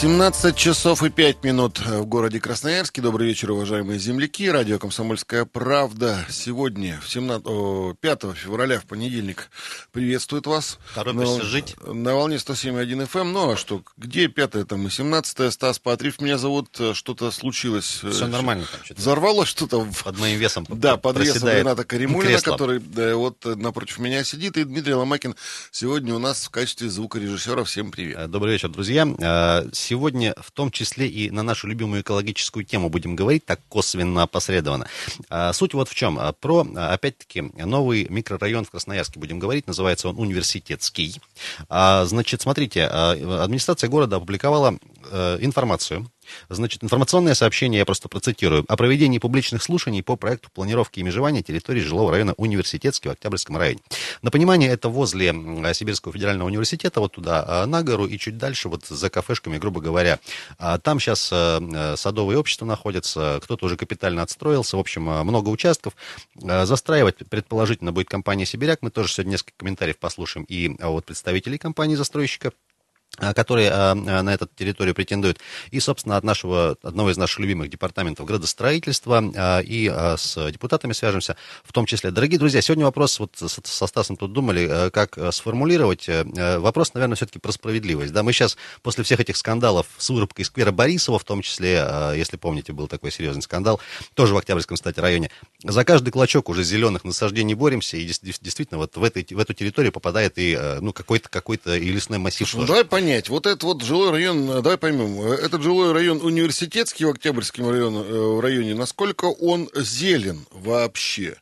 17 часов и 5 минут в городе Красноярске. Добрый вечер, уважаемые земляки. Радио «Комсомольская правда». Сегодня, в 17, о, 5 февраля, в понедельник, приветствует вас. Торопишься на, жить? На волне 107.1 FM. Ну, а что, где 5 там и 17 Стас Патрив меня зовут. Что-то случилось. Все нормально там что-то. Взорвалось что-то. Под моим весом Да, под весом Рената Каримулина, кресло. который да, вот напротив меня сидит. И Дмитрий Ломакин сегодня у нас в качестве звукорежиссера. Всем привет. Э, Добрый вечер, друзья. Сегодня в том числе и на нашу любимую экологическую тему будем говорить, так косвенно опосредованно. Э, Суть вот в чем. Э, Про, э, опять-таки, новый микрорайон в Красноярске будем говорить. Называется он Университетский. А, Значит, смотрите, администрация города опубликовала э, информацию, Значит, информационное сообщение, я просто процитирую, о проведении публичных слушаний по проекту планировки и межевания территории жилого района Университетский в Октябрьском районе. На понимание, это возле м, Сибирского федерального университета, вот туда а, на гору и чуть дальше, вот за кафешками, грубо говоря. А, Там сейчас э, садовые общества находятся, кто-то уже капитально отстроился, в общем, э, много участков. Э, Застраивать, предположительно, будет компания «Сибиряк». Мы тоже сегодня несколько комментариев послушаем и а, от представителей компании-застройщика а, которые а, а, на эту территорию претендуют. И, собственно, от нашего, одного из наших любимых департаментов градостроительства а, и а, с депутатами свяжемся в том числе. Дорогие друзья, сегодня вопрос, вот со Стасом тут думали, как сформулировать. Э, э, Вопрос, наверное, все-таки про справедливость. Да, мы сейчас после всех этих скандалов с вырубкой сквера Борисова, в том числе, если помните, был такой серьезный скандал, тоже в Октябрьском, кстати, районе, за каждый клочок уже зеленых насаждений боремся, и действительно вот в, этой, в эту территорию попадает и э, ну, какой-то какой и лесной массив. Ну давай понять, вот этот вот жилой район, э, давай поймем, э, этот жилой район университетский в Октябрьском районе, э, в районе, насколько он зелен вообще?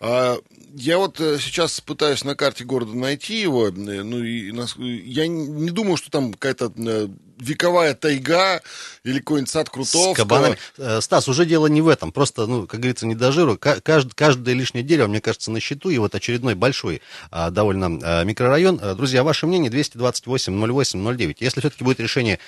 А, я вот э, сейчас пытаюсь на карте города найти его, э, ну и нас- я не- думаю, что там какая-то э, вековая тайга или какой-нибудь сад Крутовского. С кабанами. Э, Стас, уже дело не в этом. Просто, ну, как говорится, не до жиру. Ка- кажд- каждое лишнее дерево, мне кажется, на счету. И вот очередной большой а, довольно а, микрорайон. Э, Друзья, ваше мнение 228-08-09. Если все-таки будет решение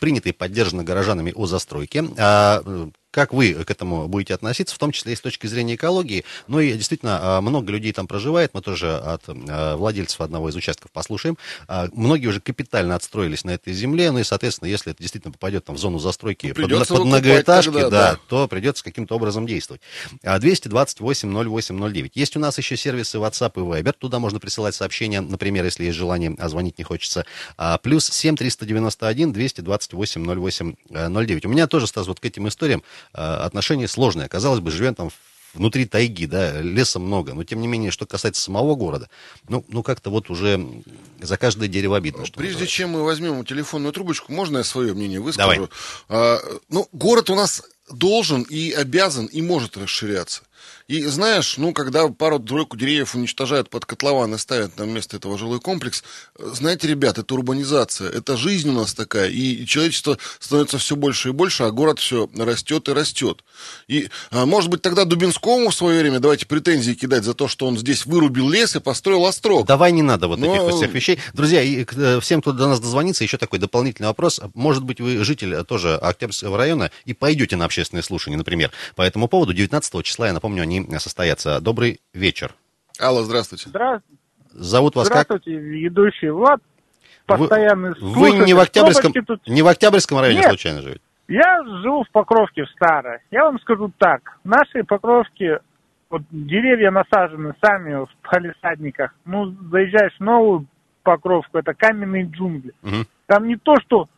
принято и поддержано горожанами о застройке, а, э, как вы к этому будете относиться, в том числе и с точки зрения экологии. Ну и действительно, а, много людей там проживает. Мы тоже от а, владельцев одного из участков послушаем. А, Многие уже капитально отстроились на этой земле. Ну и, соответственно, если это действительно попадет там, в зону застройки Ну, под, под многоэтажки, тогда, да, да. то придется каким-то образом действовать. А, 228-08-09. Есть у нас еще сервисы WhatsApp и Viber. Туда можно присылать сообщения, например, если есть желание, а звонить не хочется. Плюс 7 391 228 08 09. У меня тоже, Стас, вот к этим историям отношение сложное. Казалось бы, живем там внутри тайги, да, леса много, но тем не менее, что касается самого города, ну, ну как-то вот уже за каждое дерево обидно. Что Прежде называется. чем мы возьмем телефонную трубочку, можно я свое мнение выскажу? Давай. А, ну, город у нас должен и обязан и может расширяться. И знаешь, ну, когда пару-тройку деревьев уничтожают под котлован и ставят на место этого жилой комплекс, э, знаете, ребят, это урбанизация, это жизнь у нас такая, и человечество становится все больше и больше, а город все растет и растет. И, а, может быть, тогда Дубинскому в свое время давайте претензии кидать за то, что он здесь вырубил лес и построил острог. Давай не надо вот Но- таких вот всех вещей. Друзья, и э, всем, кто до нас дозвонится, еще такой дополнительный вопрос. Может быть, вы житель э, тоже Октябрьского района и пойдете на общественные слушания, например. По этому поводу 19 числа, я напомню, они э, состоятся. Добрый вечер. Алла, здравствуйте. Здравствуйте, Зовут вас как? здравствуйте, ведущий Влад, Вы- постоянный Вы слушатель. не в Октябрьском, тут- не в Октябрьском районе Нет. случайно живете? Я живу в Покровке, в Старой. Я вам скажу так, в нашей Покровке вот деревья насажены сами в палисадниках. Ну, заезжаешь в новую Покровку, это каменные джунгли. Мгм. Там не то, что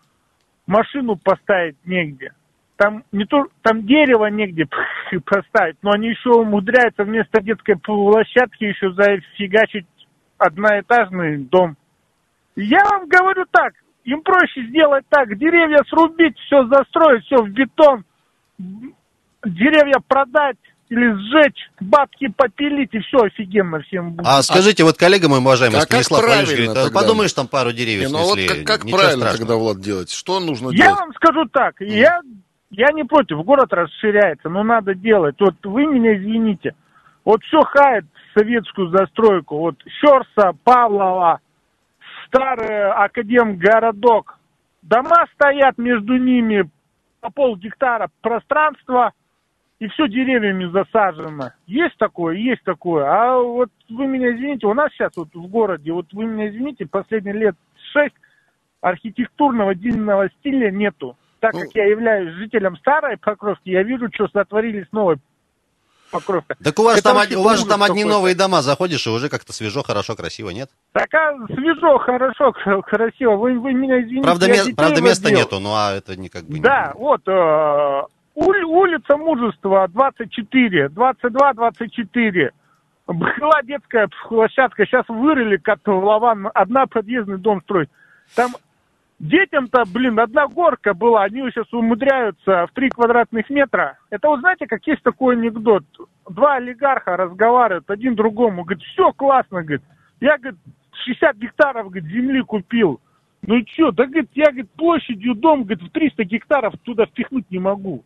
машину поставить негде. Там не то, там дерево негде поставить, но они еще умудряются вместо детской площадки еще зафигачить одноэтажный дом. Я вам говорю так, им проще сделать так, деревья срубить, все застроить, все в бетон, деревья продать или сжечь, бабки попилить, и все офигенно всем будет. А скажите, вот коллега мой уважаемый А как Станислав Валерьевич правильно говорит, «А тогда? подумаешь, там пару деревьев Не, ну а вот снесли, как, как правильно страшного». тогда, Влад, делать? Что нужно Я делать? вам скажу так, я, я не против, город расширяется, но надо делать. Вот вы меня извините, вот все хает советскую застройку, вот Щерса, Павлова, старый академгородок. Дома стоят между ними по пол гектара пространства, и все деревьями засажено. Есть такое, есть такое. А вот вы меня извините, у нас сейчас вот в городе, вот вы меня извините, последние лет шесть архитектурного дивного стиля нету. Так Ну, как я являюсь жителем старой Покровки, я вижу, что сотворили с новой Покровкой. Так у вас, Это там, у вас же там одни новые дома, заходишь, и уже как-то свежо, хорошо, красиво, нет? Так а свежо, хорошо, красиво. Вы, вы меня извините. Правда, ме- правда места водил. нету, ну а это не как бы... не- Да, вот, э, ули- улица Мужества, 24, 22, 24. Была детская площадка, сейчас вырыли котлован, одна подъездный дом строить. Там детям-то, блин, одна горка была, они сейчас умудряются в 3 квадратных метра. Это вот знаете, как есть такой анекдот. Два олигарха разговаривают один другому, говорит, все классно, говорит. Я, говорит, 60 гектаров, говорит, земли купил. Ну и что, да, говорит, я, говорит, площадью дом, говорит, в 300 гектаров туда впихнуть не могу.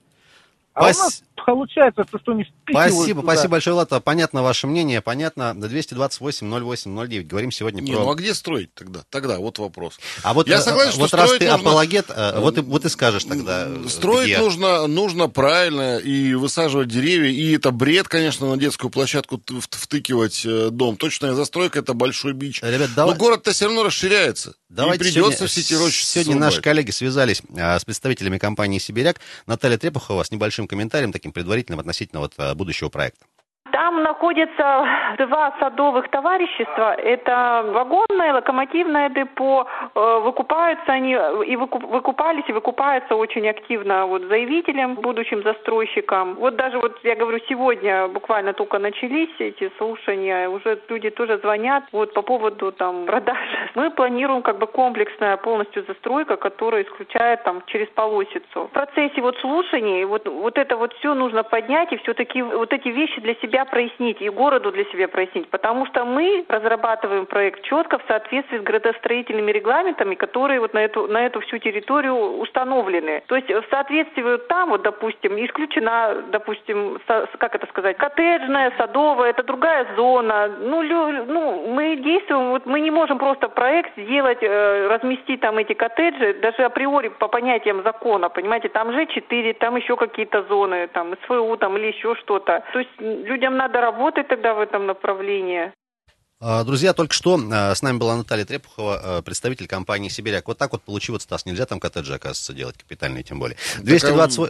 А Пас- у нас получается, то, что не Спасибо, туда. спасибо большое, Лата. Понятно ваше мнение, понятно. 228-08-09. Говорим сегодня Не, про... ну а где строить тогда? Тогда вот вопрос. А вот, Я э, согласен, что вот раз строить ты нужно- апологет, э, вот, и, вот и скажешь тогда, э, Строить где. нужно, нужно правильно и высаживать деревья. И это бред, конечно, на детскую площадку в- втыкивать э, дом. Точная застройка это большой бич. Ребят, давай- Но город-то все равно расширяется. Давайте и придется сегодня, все эти рощи сегодня срубать. наши коллеги связались а, с представителями компании «Сибиряк». Наталья Трепухова с небольшим комментарием, таким предварительным относительно вот, а, будущего проекта. Там находятся два садовых товарищества. Это вагонное, локомотивное депо. Э, Выкупаются они и выкуп- выкупались и выкупаются очень активно вот заявителям, будущим застройщикам. Вот даже вот я говорю, сегодня буквально только начались эти слушания, уже люди тоже звонят вот по поводу там продажи. Мы планируем как бы комплексная полностью застройка, которая исключает там через полосицу. В процессе вот слушаний вот, вот это вот все нужно поднять и все-таки вот эти вещи для себя прояснить и городу для себя прояснить, потому что мы разрабатываем проект четко в соответствии с градостроительными регламентами, которые вот на эту, на эту всю территорию установлены. То есть в соответствии вот там вот, допустим, исключена, допустим, со- как это сказать, коттеджная, садовая, это другая зона. Ну, лю- ну мы действуем, вот мы не можем просто проект сделать, э, разместить там эти коттеджи, даже априори по понятиям закона, понимаете, там же 4, там еще какие-то зоны, там СВУ там или еще что-то. То есть м, надо работать тогда в этом направлении. А, Друзья, только что а, с нами была Наталья Трепухова, а, представитель компании «Сибиряк». Вот так вот получилось, Стас, нельзя там коттеджи, оказывается, делать капитальные тем более. 228...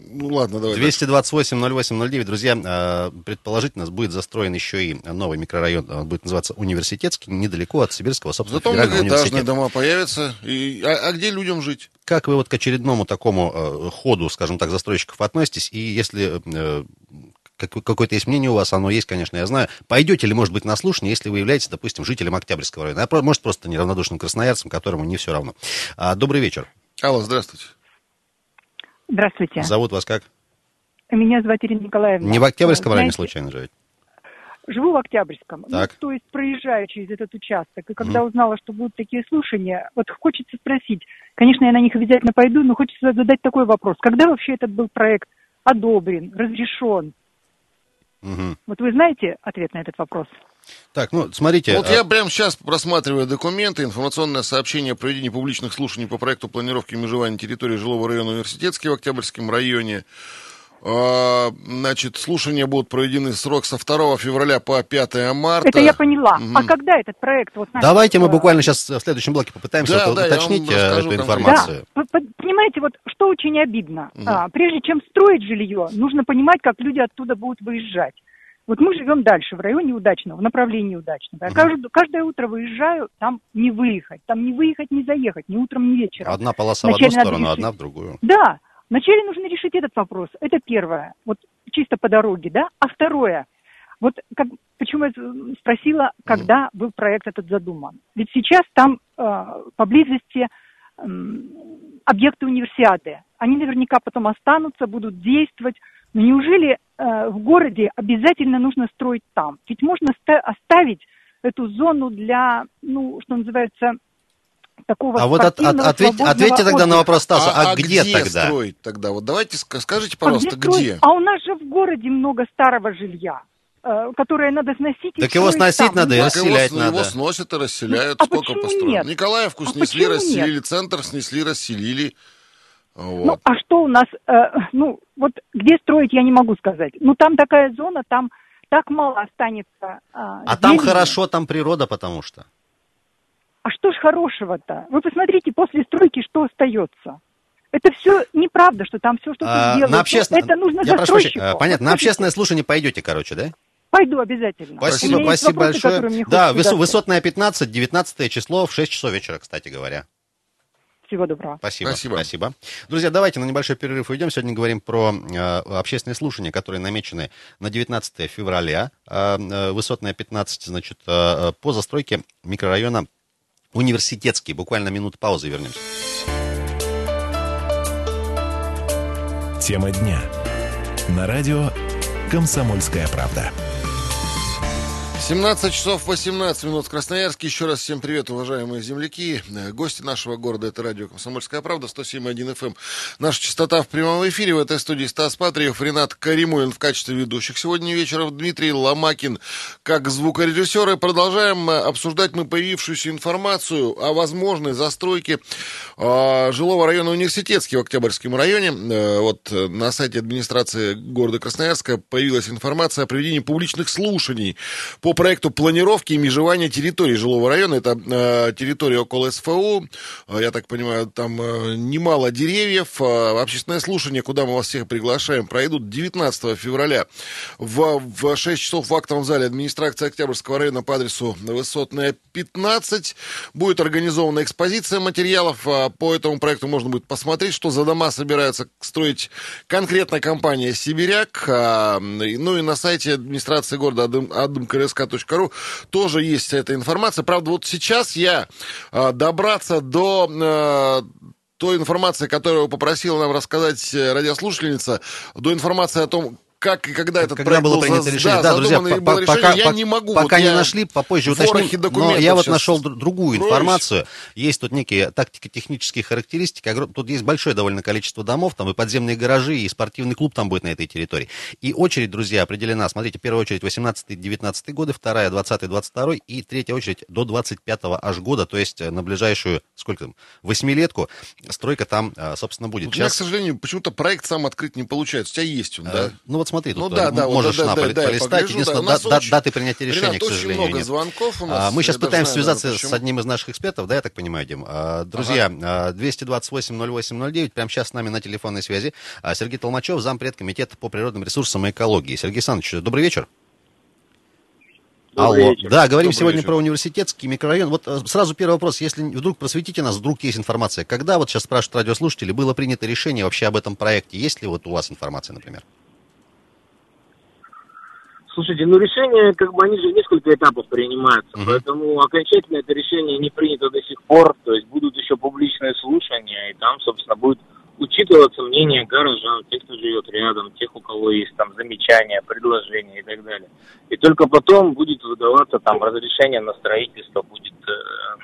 Ну ладно, давай. 228-08-09. Друзья, предположительно, будет застроен еще и новый микрорайон. Он будет называться Университетский, недалеко от Сибирского, собственно, Зато многоэтажные дома появятся. И, а, а где людям жить? Как вы вот к очередному такому ходу, скажем так, застройщиков относитесь? И если э, какое-то есть мнение у вас, оно есть, конечно, я знаю. Пойдете ли, может быть, на слушание, если вы являетесь, допустим, жителем Октябрьского района, а может, просто неравнодушным красноярцем, которому не все равно. А, добрый вечер. Алло, здравствуйте. Здравствуйте. Зовут вас как? Меня зовут Ирина Николаевна. Не в Октябрьском районе Знаете, случайно живете? Живу в Октябрьском. Ну, Так. то есть проезжаю через этот участок. И когда узнала, что будут такие слушания, вот хочется спросить. Конечно, я на них обязательно пойду, но хочется задать такой вопрос. Когда вообще этот был проект одобрен, разрешен? Мгм. Вот вы знаете ответ на этот вопрос? Так, ну, смотрите. Вот а, я прямо сейчас просматриваю документы, информационное сообщение о проведении публичных слушаний по проекту планировки и межевания территории жилого района Университетский в Октябрьском районе. А, Значит, слушания будут проведены срок со 2 февраля по 5 марта. Это я поняла. Мгм. А когда этот проект? Вот, знаете, Давайте мы буквально сейчас в следующем блоке попытаемся Да, да, уточнить э, эту информацию. Да, понимаете, вот что очень обидно. А, прежде чем строить жилье, нужно понимать, как люди оттуда будут выезжать. Вот мы живем дальше, в районе Удачного, в направлении Удачного. Я каждое, каждое утро выезжаю, там не выехать. Там не выехать, не заехать, ни утром, ни вечером. Одна полоса в одну Вначале сторону, решить. одна в другую. Да, вначале нужно решить этот вопрос. Это первое. Вот чисто по дороге, да. А второе. Вот как, почему я э, спросила, когда был проект этот задуман. Ведь сейчас там э, поблизости м, объекты универсиады. Они наверняка потом останутся, будут действовать. Но неужели э, в городе обязательно нужно строить там? Ведь можно ста- оставить эту зону для, ну, что называется, такого А вот от- от- ответь- ответьте тогда на вопрос Стаса, а, где, тогда? строить тогда? Вот давайте ска- скажите, А пожалуйста, где строить? где? А у нас же в городе много старого жилья, э, которое надо сносить. и Так его сносить там. надо, Ну, и его, расселять его надо. сносят и расселяют. Ну, а Сколько почему построено? нет? Николаевку А снесли, расселили, нет? центр снесли, расселили. Ну, Вот. а что у нас, э, ну, вот где строить, я не могу сказать. Ну, там такая зона, там так мало останется. А, А там хорошо, там природа, потому что. А что ж хорошего-то? Вы посмотрите, после стройки что остается? Это все неправда, что там все что-то А, сделают. на обществен- Это нужно Я прошу застройщику. э, понятно, на общественное слушание пойдете, короче, да? Пойду обязательно. Спасибо, спасибо вопросы, большое. Да, задать. высотная 15, 19 число в 6 часов вечера, кстати говоря. Всего доброго. Спасибо. Спасибо. Спасибо. Друзья, давайте на небольшой перерыв уйдем. Сегодня говорим про э, общественные слушания, которые намечены на 19 февраля. Э, э, высотная 15, значит, э, э, по застройке микрорайона Университетский. Буквально минут паузы вернемся. Тема дня. На радио «Комсомольская правда». 17 часов 18 минут в Красноярске. Еще раз всем привет, уважаемые земляки. Э, Гости нашего города, это радио «Комсомольская правда», 107.1 FM. Наша частота в прямом эфире. В этой студии Стас Патриев, Ренат Каримулин в качестве ведущих. Сегодня вечером Дмитрий Ломакин как звукорежиссер. И продолжаем э, обсуждать мы появившуюся информацию о возможной застройке э, жилого района Университетский в Октябрьском районе. Э, вот э, на сайте администрации города Красноярска появилась информация о проведении публичных слушаний по проекту планировки и межевания территории жилого района. Это э, территория около СФУ. Э, я так понимаю, там э, немало деревьев. Э, общественное слушание, куда мы вас всех приглашаем, пройдут 19 февраля в, в 6 часов в актовом зале администрации Октябрьского района по адресу Высотная 15. Будет организована экспозиция материалов. А По этому проекту можно будет посмотреть, что за дома собираются строить конкретная компания «Сибиряк». Ну и на сайте администрации города admkrsk.ru тоже есть эта информация. Правда, вот сейчас я а, добраться до а, той информации, которую попросила нам рассказать э, радиослушательница, до информации о том, как и когда этот Когда проект было был принято решение? да, друзья, по- по- решение, пока, я не могу. пока вот не нашли, попозже уточним. Но я вот нашел дру- другую роюсь. информацию. Есть тут некие тактико-технические характеристики. Тут есть большое довольно количество домов, там и подземные гаражи, и спортивный клуб там будет на этой территории. И очередь, друзья, определена. Смотрите, первая очередь 18-19 годы, вторая 20-22 и третья очередь до 25 аж года, то есть э, на ближайшую, сколько там, восьмилетку стройка там, э, собственно, будет. У меня, к сожалению, почему-то проект сам открыть не получается. У тебя есть он, э, да? ну вот смотри, тут Ну да, да, вот можешь да, на да, полистать. погляжу, Единственное, да, да- очень- даты принятия решения, Ренат, к очень сожалению, много нет. звонков у А, нас. Мы сейчас пытаемся знаю, связаться наверное, с почему. одним из наших экспертов, да, я так понимаю, Дим. А, Друзья, а, 228-08-09, прямо сейчас с нами на телефонной связи а, Сергей Толмачев, зампред комитета по природным ресурсам и экологии. Сергей Александрович, добрый вечер. Добрый Алло. вечер. Да, говорим Добрый сегодня вечер. про университетский микрорайон. Вот э, сразу первый вопрос. Если вдруг просветите нас, вдруг есть информация, когда, вот сейчас спрашивают радиослушатели, было принято решение вообще об этом проекте? Есть ли вот у вас информация, например? Слушайте, ну решения, как бы они же в несколько этапов принимаются, Мгм. поэтому окончательно это решение не принято до сих пор, то есть будут еще публичные слушания, и там, собственно, будет учитываться мнение горожан, тех, кто живет рядом, тех, у кого есть там замечания, предложения и так далее. И только потом будет выдаваться там разрешение на строительство, будет, э,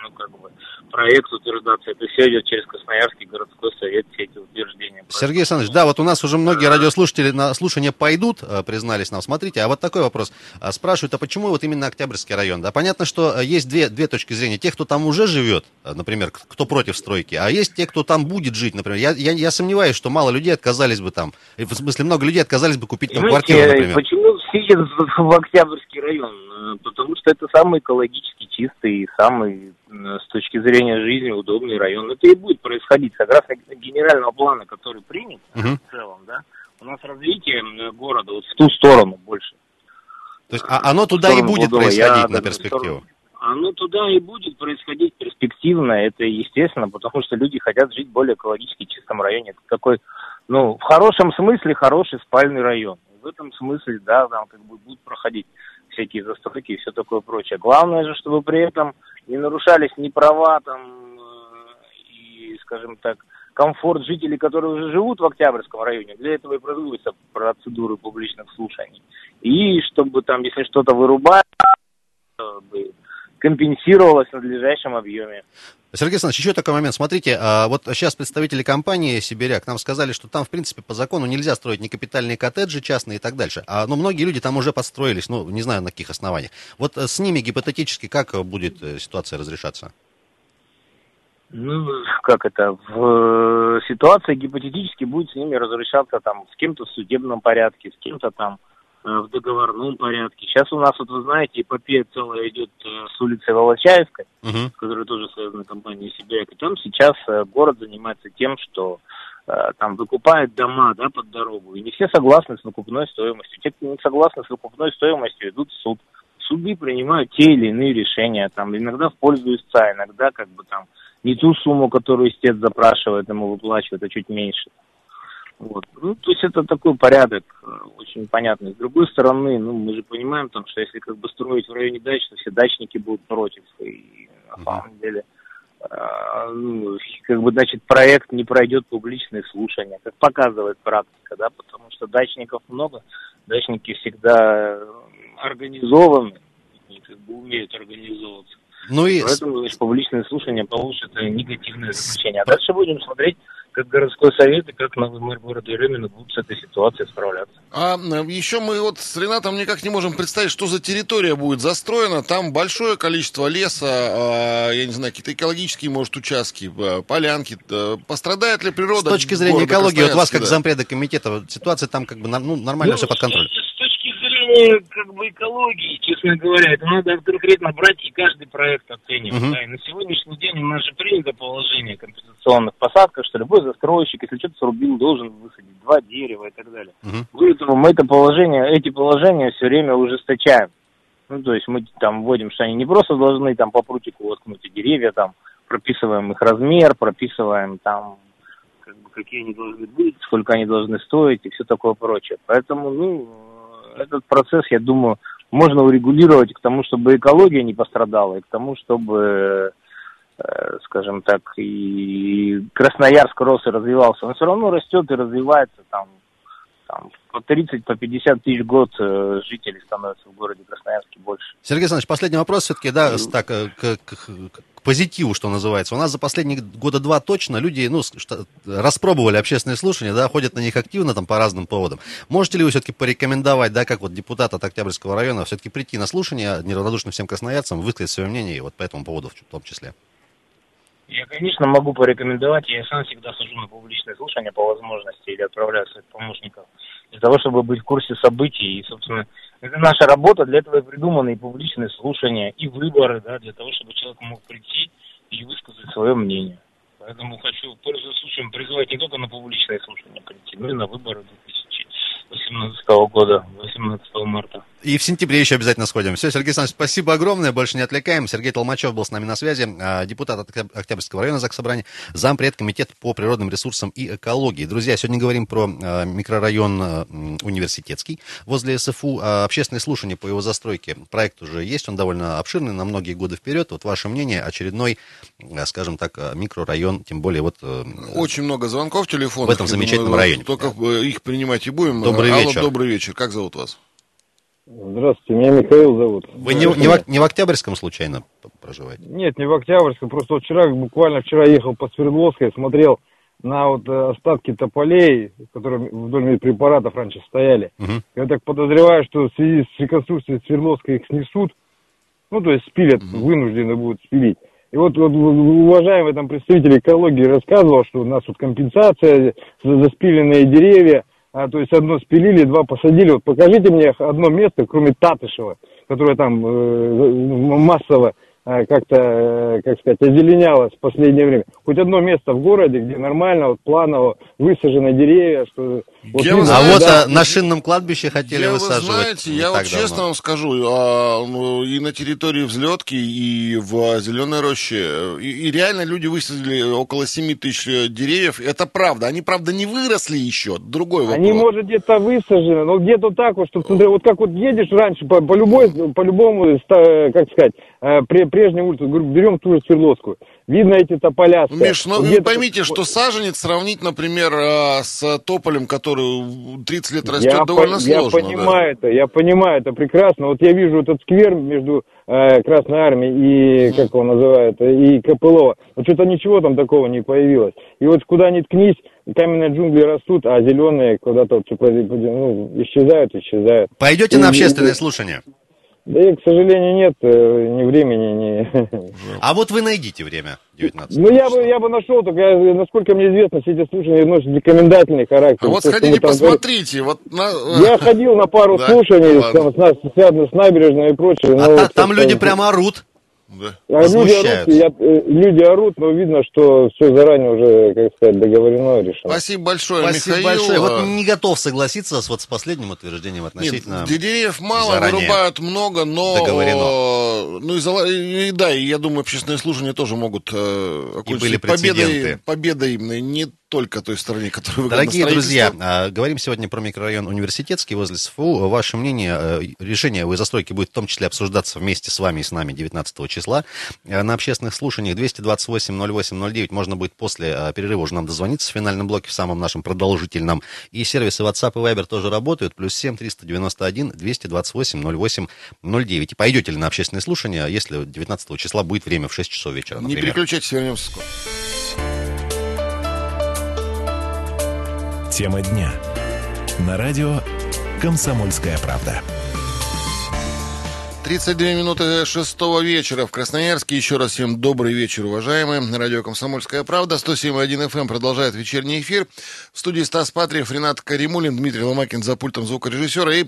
ну, как бы, проект утверждаться. Это все идет через Красноярский городской совет, все эти утверждения. Сергей Александрович, да, вот у нас уже многие радиослушатели на слушание пойдут, э, признались нам. Смотрите, а вот такой вопрос. А, Спрашивают, а почему вот именно Октябрьский район? Да, понятно, что э, есть две, две точки зрения. Тех, кто там уже живет, например, кто против стройки, а есть те, кто там будет жить, например. Я, я, я сомневаюсь, что мало людей отказались бы там, в смысле, много людей отказались бы купить там квартиру, например. почему все едут в Октябрьский район? Э, Потому что это самый экологически чистый и самый, э, с точки зрения жизни, удобный район. Это и будет происходить согласно генерального плана, который принят Мгм. в целом, да. У нас развитие э, города вот в ту сторону больше. То есть, а оно туда и будет Владова. Я происходить на даже в перспективу. сторону- Оно туда и будет происходить перспективно, это естественно, потому что люди хотят жить в более экологически чистом районе. Это такой, ну, в хорошем смысле хороший спальный район. В этом смысле, да, там как бы будут проходить всякие застройки и все такое прочее. Главное же, чтобы при этом не нарушались ни права там э, и, скажем так, комфорт жителей, которые уже живут в Октябрьском районе. Для этого и производятся процедуры публичных слушаний. И чтобы там, если что-то вырубать, компенсировалось в надлежащем объеме. Сергей Александрович, еще такой момент. Смотрите, а, вот сейчас представители компании «Сибиряк» нам сказали, что там, в принципе, по закону нельзя строить ни капитальные коттеджи частные и так дальше. А, но многие люди там уже подстроились, ну, не знаю, на каких основаниях. Вот э, с ними гипотетически как будет э, ситуация разрешаться? Ну, как это, в ситуации гипотетически будет с ними разрешаться там с кем-то в судебном порядке, с кем-то там э, в договорном порядке. Сейчас у нас, вот вы знаете, эпопея целая идет э, с улицы Волочаевской, Мгм. которая тоже связана с компанией Сибиряк. И там сейчас э, город занимается тем, что э, там выкупает дома, да, под дорогу. И не все согласны с выкупной стоимостью. Те, кто не согласны с выкупной стоимостью, идут в суд. Суды принимают те или иные решения, там, иногда в пользу истца, иногда как бы там не ту сумму, которую истец запрашивает, ему выплачивают, а чуть меньше. Вот. Ну, то есть это такой порядок э, очень понятный. С другой стороны, ну, мы же понимаем, там, что если как бы строить в районе дач, то все дачники будут против. И на самом деле, а, ну, как бы, значит, проект не пройдет публичные слушания, как показывает практика, да, потому что дачников много, дачники всегда э, организованы, и как бы умеют организовываться. Ну и Поэтому, значит, публичные слушания получат э, негативное заключение. А дальше будем смотреть, как городской совет и как новый мэр города Еремина будут с этой ситуацией справляться. А э, еще мы вот с Ренатом никак не можем представить, что за территория будет застроена. Там большое количество леса, а, я не знаю, какие-то экологические, может, участки, а, полянки. Э, Пострадает ли с природа? точки зрения экологии, вот вас как да? зампреда комитета, ситуация там как бы ну, нормально все под контролем. Зрения как бы экологии, честно говоря, это надо конкретно брать и каждый проект оценивать. Мгм. Да, и на сегодняшний день у нас же принято положение компенсационных посадках, что любой застройщик, если что-то срубил, должен высадить два дерева и так далее. Мгм. Более того, мы это положение, эти положения все время ужесточаем. Ну, то есть мы там вводим, что они не просто должны там по прутику воткнуть деревья, там прописываем их размер, прописываем там как бы, какие они должны быть, сколько они должны стоить и все такое прочее. Поэтому, ну, этот процесс, я думаю, можно урегулировать к тому, чтобы экология не пострадала, и к тому, чтобы, э, скажем так, и Красноярск рос и развивался. Он все равно растет и развивается там там, по 30, по 50 тысяч в год э, жителей становится в городе Красноярске больше. Сергей Александрович, последний вопрос все-таки, да, так, э, к, к- к позитиву, что называется. У нас за последние года два точно люди, ну, что- распробовали общественные слушания, да, ходят на них активно там по разным поводам. Можете ли вы все-таки порекомендовать, да, как вот депутат от Октябрьского района, все-таки прийти на слушание неравнодушным всем красноярцам, высказать свое мнение вот по этому поводу в том числе? Я, конечно, могу порекомендовать, я сам всегда хожу на публичные слушания по возможности или отправляю своих помощников для того, чтобы быть в курсе событий. И, собственно, это наша работа, для этого и придуманы и публичные слушания, и выборы, да, для того, чтобы человек мог прийти и высказать свое мнение. Поэтому хочу, пользуясь случаем, призвать не только на публичные слушания прийти, но и на выборы 2018 года, 18 марта. И в сентябре еще обязательно сходим. Все, Сергей Александрович, спасибо огромное, больше не отвлекаем. Сергей Толмачев был с нами на связи, а, депутат от Октяб- Октябрьского района Заксобрания, зампред комитета по природным ресурсам и экологии. Друзья, сегодня говорим про а, микрорайон а, университетский возле СФУ. Общественные слушания по его застройке. Проект уже есть, он довольно обширный на многие годы вперед. Вот ваше мнение, очередной, скажем так, микрорайон, тем более вот... э, Очень много звонков телефонных. В этом замечательном думаю, районе. Только их принимать и будем. Добрый Алло, вечер. добрый вечер. Как зовут вас? Здравствуйте, меня Михаил зовут. Вы не, не в, не в Октябрьском случайно проживаете? Нет, не в Октябрьском, просто вчера, буквально вчера ехал по Свердловской, смотрел на вот э, остатки тополей, которые вдоль медпрепаратов раньше стояли. Мгм. Я так подозреваю, что в связи с реконструкцией Свердловской их снесут, ну, то есть спилят, вынуждены будут спилить. И вот, вот уважаемый там представитель экологии рассказывал, что у нас вот компенсация за, за спиленные деревья, а, то есть одно спилили, два посадили. Вот покажите мне одно место, кроме Татышева, которое там э, массово э, как-то, э, как сказать, озеленялось в последнее время. Хоть одно место в городе, где нормально, вот планово высажены деревья, что... Вот Я А вот да. а, на шинном кладбище хотели я, вы высаживать. знаете, я вот давно. честно вам скажу, а, ну, и на территории Взлетки, и в Зеленой роще, э, и, и реально люди высадили около 7 тысяч э, деревьев. Это правда. Они, правда, не выросли еще. Другой вопрос. Они, может, где-то высажены, но где-то так вот, что в центре, вот как вот едешь раньше по, по любой, по любому, ста- как сказать, э, пре- прежней улице, берем ту же Свердловскую, видно эти тополя. Миш, ну вы поймите, что саженец сравнить, например, э, с тополем, который 30 лет растет, я, довольно по- сложно. я да. понимаю это, я понимаю это прекрасно. Вот я вижу этот сквер между э, Красной Армией и, как его называют, и КПЛО. Вот что-то ничего там такого не появилось. И вот куда ни ткнись, каменные джунгли растут, а зеленые куда-то вот, типа, ну, исчезают, исчезают. Пойдете И- на и- общественное слушание? Да и, к сожалению, нет э, ни времени, ни... А вот вы найдите время 19 Ну, я бы, я бы нашел, только, я- насколько мне известно, все эти слушания носят рекомендательный характер. А вот То, сходите, там посмотрите. Вот на... Я ходил на пару Да? слушаний, Ладно. там, с, связанных с набережной и прочее. А но, та- там люди прямо орут. Да. А люди орут, я- э, люди орут, но видно, что все заранее уже, как сказать, договорено, решено. Спасибо большое, Спасибо Михаил. большое. Вот не готов согласиться с, вот, с последним утверждением относительно... Нет, деревьев мало, заранее вырубают много, но... договорено. Ну и, и да, и я думаю, общественные слушания тоже могут э, окончиться были победой, прецеденты. победой именно не только той стороне, которая выгодна Дорогие друзья, а, говорим сегодня про микрорайон Университетский возле СФУ. Ваше мнение, э, решение о застройке будет в том числе обсуждаться вместе с вами и с нами 19 числа. Э, На общественных слушаниях 228-08-09 можно будет после э, перерыва уже нам дозвониться в финальном блоке, в самом нашем продолжительном. И сервисы WhatsApp и Viber тоже работают. Плюс 7 391 228 08 09. И пойдете ли на общественные слушания, если 19 числа будет время в 6 часов вечера, Не например? переключайтесь, вернемся скоро. Тема дня. На радио «Комсомольская правда». 32 минуты шестого вечера в Красноярске. Еще раз всем добрый вечер, уважаемые. Радио «Комсомольская правда». 107.1 FM продолжает вечерний эфир. В студии Стас Патриев, Ренат Каримулин, Дмитрий Ломакин за пультом звукорежиссера. И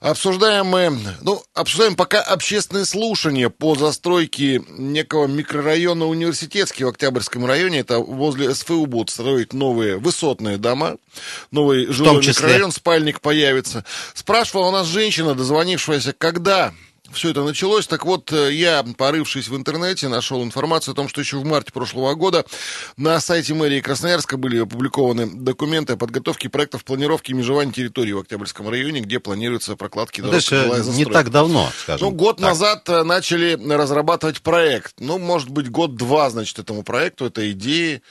обсуждаем мы, ну, обсуждаем пока общественные слушания по застройке некого микрорайона Университетский в Октябрьском районе. Это возле СФУ будут строить новые высотные дома. Новый жилой микрорайон, спальник появится. Спрашивала у нас женщина, дозвонившаяся, когда все это началось. Так вот, э, я, порывшись в интернете, нашел информацию о том, что еще в марте прошлого года на сайте мэрии Красноярска были опубликованы документы о подготовке проектов планировки и межевания территории в Октябрьском районе, где планируются прокладки Ну, дорог. то есть, э, не так давно, скажем. Ну, год так. назад э, начали разрабатывать проект. Ну, может быть, год-два, значит, этому проекту, этой идеи.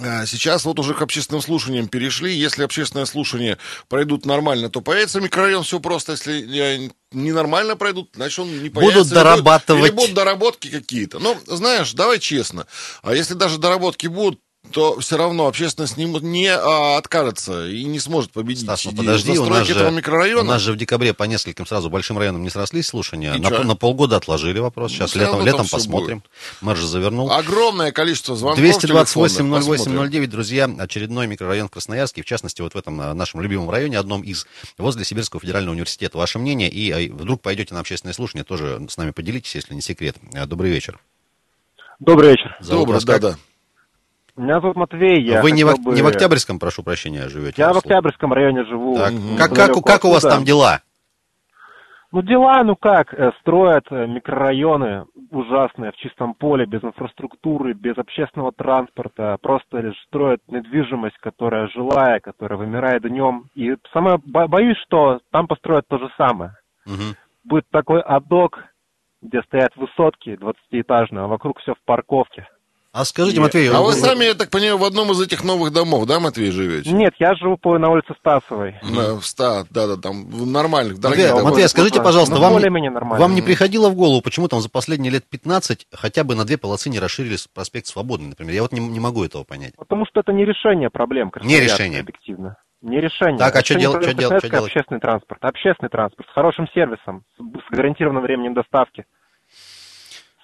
А Сейчас вот уже к общественным слушаниям перешли. Если общественные слушания пройдут нормально, то появится микрорайон, все просто. Если э, ненормально пройдут, значит он не Будут появится. Или будет- дорабатывать. Или будут доработки какие-то. Ну, знаешь, давай честно. А если даже доработки будут, то все равно общественность не, не а, откажется и не сможет победить Стас, ну подожди, у нас, же, этого у микрорайона. нас же в декабре по нескольким сразу большим районам не срослись слушания. И На, на полгода отложили вопрос. Ну, Сейчас всё летом, летом посмотрим. Мэр же завернул. Огромное количество звонков. телефонных. 228 Посмотрим. 08 друзья, очередной микрорайон в Красноярске, в частности, вот в этом а, нашем любимом районе, одном из, возле Сибирского федерального университета. Ваше мнение, и а, вдруг пойдете на общественное слушание, тоже с нами поделитесь, если не секрет. Добрый вечер. Добрый вечер. Зовут Добрый, да, да. Меня зовут Матвей. Я Вы не в, бы- не в Октябрьском, прошу прощения, живете? Я в. Октябрьском районе живу. Так, как, как, как у вас там дела? Ну, дела, ну как, э, строят э, микрорайоны ужасные, в чистом поле, без инфраструктуры, без общественного транспорта, просто лишь строят недвижимость, которая жилая, которая вымирает днем. И самое бо- боюсь, что там построят то же самое. Мгм. Будет такой адок, где стоят высотки 20-этажные, а вокруг все в парковке. А скажите. Матвей, А вы сами, я так понимаю, в одном из этих новых домов, да, Матвей, живете? Нет, я живу по, на улице Стасовой. На- в ста, да, да, там, в нормальных, Матвей, дорогих домах. Матвей, а скажите, Ну, пожалуйста, ну, вам, вам не приходило в голову, почему там за последние лет 15 хотя бы на две полосы не расширили проспект Свободный, например? Я вот не, не могу этого понять. Потому что это не решение проблем. Красноярска, решение. Объективно. Не решение. Так, а что Решение дел- проблем что дел- что делать? Общественный транспорт. Общественный транспорт с хорошим сервисом, с, с гарантированным временем доставки,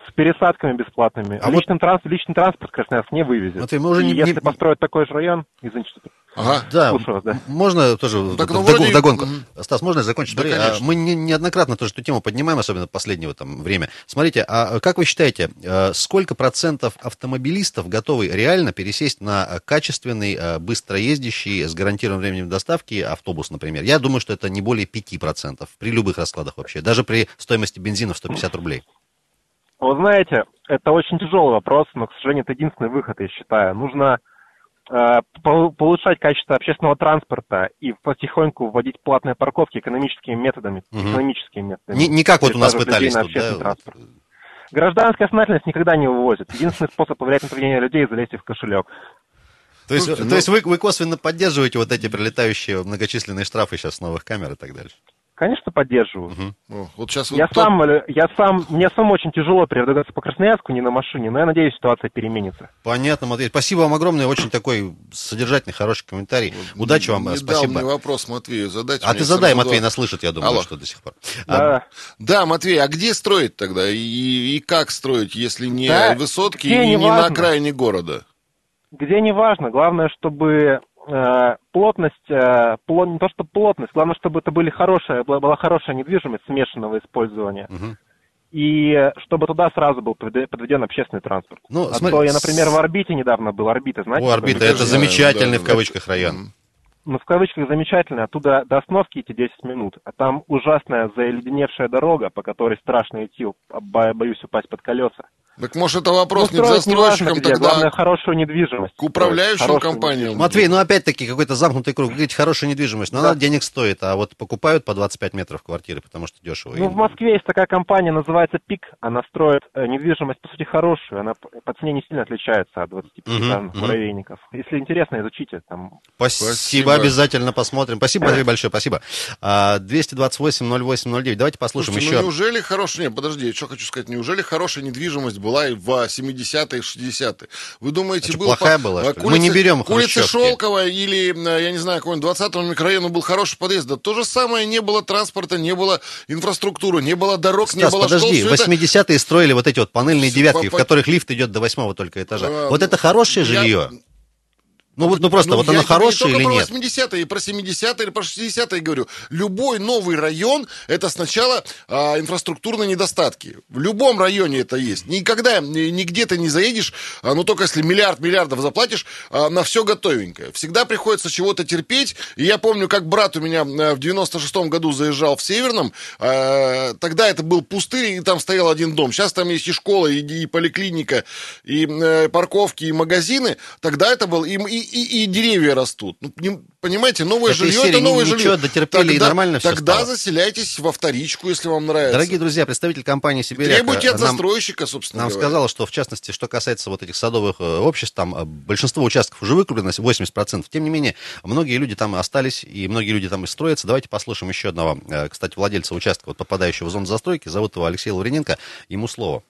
с пересадками бесплатными. А личным транс- личный транспорт Красноярск не вывезет. Матвей, мы уже И не- если не- построить такой же район, извините, что Ага. Да, вас, да. можно тоже Так, ну, вроде- вдогонку. Мгм. Стас, можно я закончить? Да, Смотри, а, конечно. мы не- неоднократно тоже эту тему поднимаем, особенно в последнее там время. Смотрите, а как вы считаете, э, сколько процентов автомобилистов готовы реально пересесть на качественный, э, быстро ездящий, с гарантированным временем доставки автобус, например? Я думаю, что это не более 5% при любых раскладах вообще, даже при стоимости бензина в 150 рублей. Вы знаете, это очень тяжелый вопрос, но, к сожалению, это единственный выход, я считаю. Нужно э, улучшать качество общественного транспорта и потихоньку вводить платные парковки экономическими методами. Мгм. Экономическими методами. Не, не как вот у нас пытались на тут, общественный да, транспорт. Гражданская сознательность никогда не вывозит. Единственный способ повлиять на поведение людей – залезть в кошелек. То есть, Слушайте, то ну- есть вы, вы косвенно поддерживаете вот эти прилетающие многочисленные штрафы сейчас с новых камер и так дальше? Конечно, поддерживаю. О, вот сейчас Я вот сам, э, я сам, мне сам очень тяжело передвигаться по Красноярску, не на машине, но я надеюсь, ситуация переменится. Понятно, Матвей. Спасибо вам огромное. Очень такой содержательный, хороший комментарий. Удачи вам, не спасибо. дал мне вопрос Матвею задать. А ты задай, Матвей, два. нас слышит, я думаю, Алло. что до сих пор. А, Да. Да, Матвей, а где строить тогда? И, и как строить, если не Да, высотки и не не на важно. окраине города? Где не важно, главное, чтобы э, плотность, э, пло- не то что плотность, главное, чтобы это были хорошая, была, была хорошая недвижимость смешанного использования. Мгм. И э, чтобы туда сразу был подведен, общественный транспорт. Ну, а смотри, то я, например, в орбите недавно был. Орбита, знаете? О, орбита, это замечательный да, в да. кавычках район. Ну, в кавычках замечательно. Оттуда до остановки идти 10 минут. А там ужасная заледеневшая дорога, по которой страшно идти. Бо- Боюсь упасть под колеса. Так может это вопрос Ну, не к не важно застройщикам, где, тогда главное хорошую недвижимость. к управляющим компаниям. Матвей, ну опять-таки какой-то замкнутый круг. Вы говорите, хорошая недвижимость, но Да. она денег стоит, а вот покупают по 25 метров квартиры, потому что дешево. Ну, И- в Москве есть такая компания, называется ПИК. Она строит э, недвижимость, по сути, хорошую. Она по цене не сильно отличается от 25-этажных Мгм, мгм. муравейников. Если интересно, изучите. Там Спасибо, Спасибо. обязательно посмотрим. Спасибо, Матвей, большое, спасибо. А, 228-08-09, давайте послушаем Слушайте, еще. ну неужели хорошая... Нет, подожди, я что хочу сказать. Неужели хорошая недвижимость была и в 70-е, 60-е? Вы думаете, А что, был... плохая по- была, а, ли? Мы не берем хрущевки. Шелковая или, э, я не знаю, какой-нибудь 20-му микрорайону был хороший подъезд. Да то же самое, не было транспорта, не было инфраструктуры, не было дорог, не Стас, было подожди, школ. это- 80-е строили вот эти вот панельные Всё, девятки, в по- которых лифт идет до восьмого только этажа. А, Вот это хорошее я- жилье? Ну вот, ну просто, Ну, вот я хорошее не или нет? про 80-е, и про 70-е, или про 60-е говорю. Любой новый район – это сначала а, инфраструктурные недостатки. В любом районе это есть. Никогда, ни- нигде ты не заедешь, а, ну только если миллиард миллиардов заплатишь, а, на все готовенькое. Всегда приходится чего-то терпеть. И я помню, как брат у меня а, в 96-м году заезжал в Северном. а, тогда это был пустырь, и там стоял один дом. Сейчас там есть и школа, и, и поликлиника, и э, парковки, и магазины. Тогда это был... И, и, и- и деревья растут. Ну, понимаете, новое Этой жилье это новое ничего, жилье. дотерпели, и нормально всё Тогда стало. заселяйтесь во вторичку, если вам нравится. Дорогие друзья, представитель компании «Сибиряк» Требуйте от нам- застройщика, собственно Нам говоря. сказала, что в частности, что касается вот этих садовых э, обществ, там э, большинство участков уже выкуплено, 80%. Тем не менее, многие люди там остались, и многие люди там и строятся. Давайте послушаем еще одного, э, кстати, владельца участка, вот попадающего в зону застройки. Зовут его Алексей Лаврененко. Ему слово.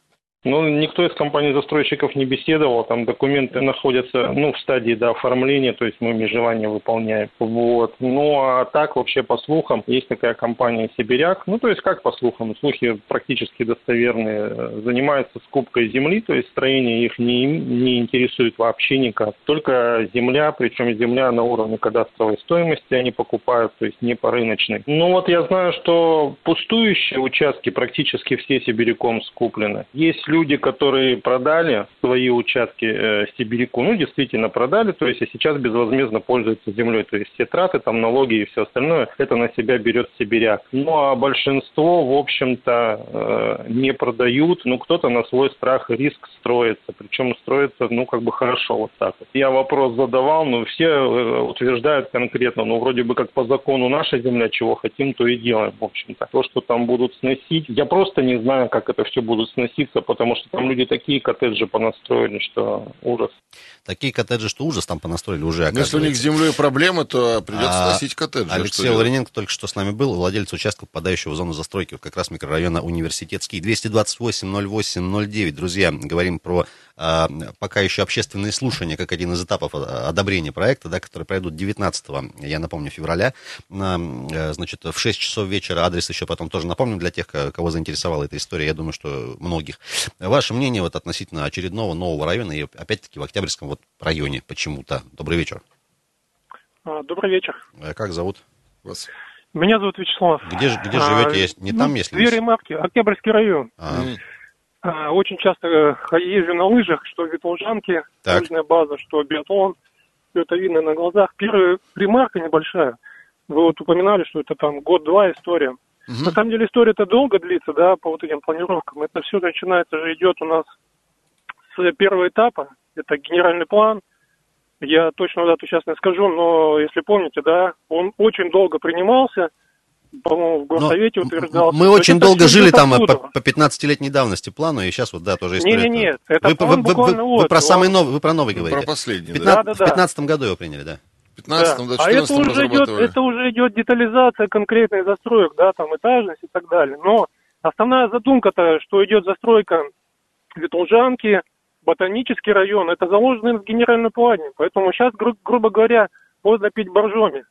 Ну, никто из компаний застройщиков не беседовал, там документы находятся, ну, в стадии, да, оформления, то есть мы межевание выполняем, вот. Ну, а так, вообще, по слухам, есть такая компания «Сибиряк», ну, то есть как по слухам, слухи практически достоверные, занимаются скупкой земли, то есть строение их не, не интересует вообще никак, только земля, причем земля на уровне кадастровой стоимости они покупают, то есть не по рыночной. Ну, вот я знаю, что пустующие участки практически все Сибиряком скуплены. Есть люди, которые продали свои участки э, Сибиряку, ну, действительно продали, то есть и сейчас безвозмездно пользуются землей, то есть все траты, там, налоги и все остальное, это на себя берет Сибиряк. Ну, а большинство, в общем-то, э, не продают, ну, кто-то на свой страх и риск строится, причем строится, ну, как бы хорошо вот так вот. Я вопрос задавал, но все э, утверждают конкретно, ну, вроде бы как по закону наша земля, чего хотим, то и делаем, в общем-то. То, что там будут сносить, я просто не знаю, как это все будут сноситься, потому что там люди такие коттеджи понастроили, что ужас. Такие коттеджи, что ужас там понастроили уже, Ну, Если у них с землей проблемы, то придется А, сносить коттеджи. а Алексей делать? Лаврененко только что с нами был, владелец участка, попадающего в зону застройки, как раз микрорайона Университетский. 228-08-09. Друзья, говорим про а, пока еще общественные слушания, как один из этапов а, одобрения проекта, да, которые пройдут 19 я напомню, февраля. На, э, значит, в 6 часов вечера адрес еще потом тоже напомню для тех, ко- кого заинтересовала эта история. Я думаю, что многих. Ваше мнение вот относительно очередного нового района и опять-таки в Октябрьском вот районе почему-то. Добрый вечер. А, Добрый вечер. Э, Как зовут? Вас. Меня зовут Вячеслав. Где, ж- где А, живете? Есть- Не ну, там, если... Две ремарки. Октябрьский район. А, А, Очень часто э, езжу на лыжах, что в Ветлужанке, Так. лыжная база, что биатлон. Все это видно на глазах. Первая ремарка небольшая. Вы вот упоминали, что это там год-два история. На самом деле история это долго длится, да, по вот этим планировкам. Это все начинается же идет у нас с первого этапа. Это генеральный план. Я точно дату сейчас не скажу, но если помните, да, он очень долго принимался. По-моему, в горсовете Но утверждался. Мы есть очень это долго жили там э, по, по 15-летней давности плану, и сейчас вот, да, тоже история. Не-не-не, это вы, план вы- вы- буквально вы вот, про он- самый новый, вы про новый Про говорите. последний, В да. 15 Да-да-да. В 15 году его приняли, да. 15 да, да а это уже идет, это уже идет детализация конкретных застроек, да, там этажность и так далее. Но основная задумка-то, что идет застройка Ветлужанки, ботанический район, это заложено в генеральном плане. Поэтому сейчас, гру- грубо говоря, поздно пить боржоми.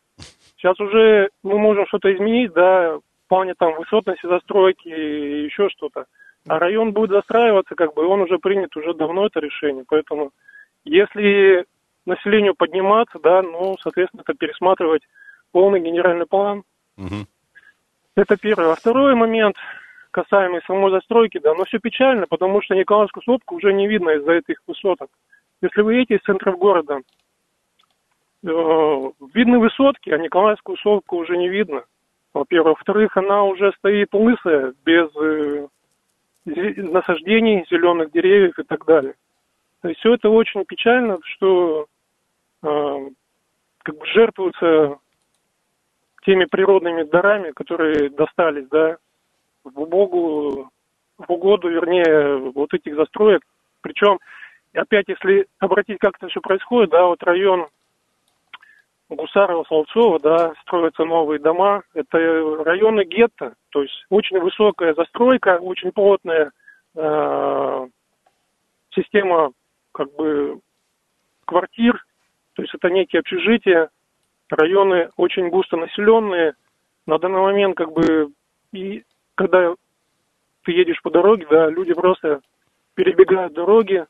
Сейчас уже мы можем что-то изменить, да, в плане там высотности застройки и еще что-то. А район будет застраиваться, как бы он уже принят уже давно это решение. Поэтому если населению подниматься, да, ну, соответственно, это пересматривать полный генеральный план. Угу. Это первое. А второй момент, касаемый самой застройки, да, но все печально, потому что Николаевскую сопку уже не видно из-за этих высоток. Если вы едете из центра города, э, видны высотки, а Николаевскую сопку уже не видно. Во-первых. Во-вторых, она уже стоит лысая, без э, насаждений, зеленых деревьев и так далее. То есть все это очень печально, что как бы жертвуются теми природными дарами, которые достались, да, в угоду, в угоду, вернее, вот этих застроек. Причем, опять, если обратить, как это все происходит, да, вот район Гусарова, Солнцова, да, строятся новые дома. Это районы гетто, то есть очень высокая застройка, очень плотная э, система как бы квартир, то есть это некие общежития, районы очень густо населенные. На данный момент как бы и когда ты едешь по дороге, да, люди просто перебегают дороги,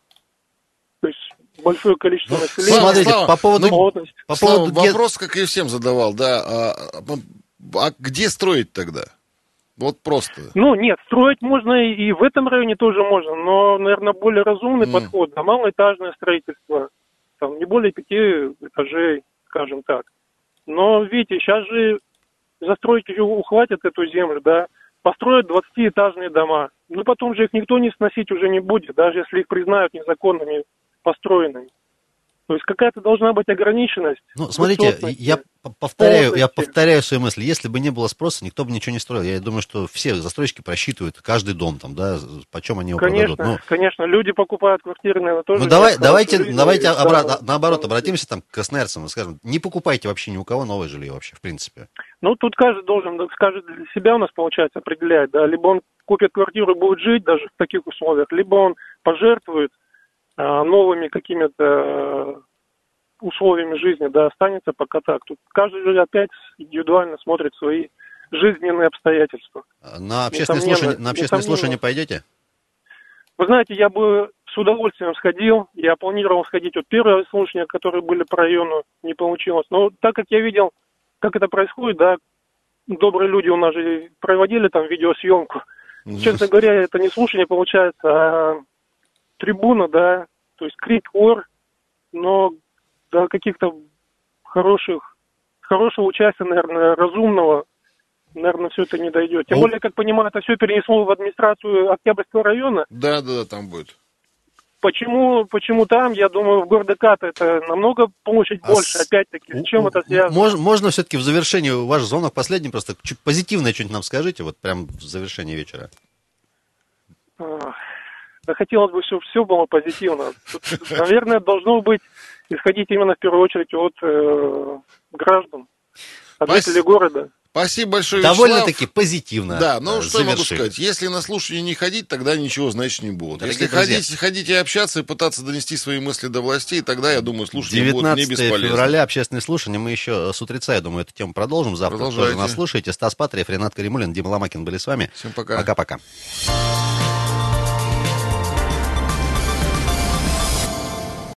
то есть большое количество ну, населения. Смотрите, Слава, по поводу, ну, по поводу Слава, вопрос, как я всем задавал, да, а, а, а где строить тогда? Вот просто. Ну, нет, строить можно и в этом районе тоже можно, но, наверное, более разумный mm. подход на малоэтажное строительство, там, не более пяти этажей, скажем так. Но, видите, сейчас же застройки ухватят эту землю, да, построят 20-этажные дома. Ну, потом же их никто не сносить уже не будет, даже если их признают незаконными построенными. То есть какая-то должна быть ограниченность. Ну, смотрите, я повторяю, я повторяю свои мысли. Если бы не было спроса, никто бы ничего не строил. Я думаю, что все застройщики просчитывают каждый дом там, да, почем они его конечно, продадут. Ну, конечно, люди покупают квартиры, наверное, тоже. Ну, давай, давайте, давайте обра- наоборот обратимся там к красноярцам и скажем, не покупайте вообще ни у кого новое жилье вообще, в принципе. Ну, тут каждый должен, скажет для себя у нас получается определять, да, либо он купит квартиру и будет жить даже в таких условиях, либо он пожертвует новыми какими-то условиями жизни, да, останется пока так. Тут каждый опять индивидуально смотрит свои жизненные обстоятельства. На общественное, слушание, на общественное слушание пойдете? Вы знаете, я бы с удовольствием сходил. Я планировал сходить. Вот первое слушание, которые были по району, не получилось. Но так как я видел, как это происходит, да, добрые люди у нас же проводили там видеосъемку. Честно говоря, это не слушание получается, а трибуна, да, то есть крик ор, но до каких-то хороших, хорошего участия, наверное, разумного, наверное, все это не дойдет. Тем ну, более, как понимаю, это все перенесло в администрацию Октябрьского района. Да, да, да, там будет. Почему, почему там? Я думаю, в городе Ката это намного площадь а больше. С... Опять-таки, с чем это связано? Можно, можно все-таки в завершении ваш звонок последний просто чуть позитивное что-нибудь нам скажите, вот прям в завершении вечера. Да хотелось бы, чтобы все было позитивно. Тут, наверное, должно быть исходить именно в первую очередь от э, граждан, от жителей города. Спасибо большое, Довольно-таки позитивно. Да, ну что завершили. могу сказать. Если на слушание не ходить, тогда ничего, значит, не будет. Дорогие Если друзья, ходить, ходить и общаться, и пытаться донести свои мысли до властей, тогда, я думаю, слушание будет не бесполезно. февраля, общественное слушание. Мы еще с утреца, я думаю, эту тему продолжим. Завтра тоже нас слушайте. Стас Патриев, Ренат Каримулин, Дима Ломакин были с вами. Всем пока. Пока-пока.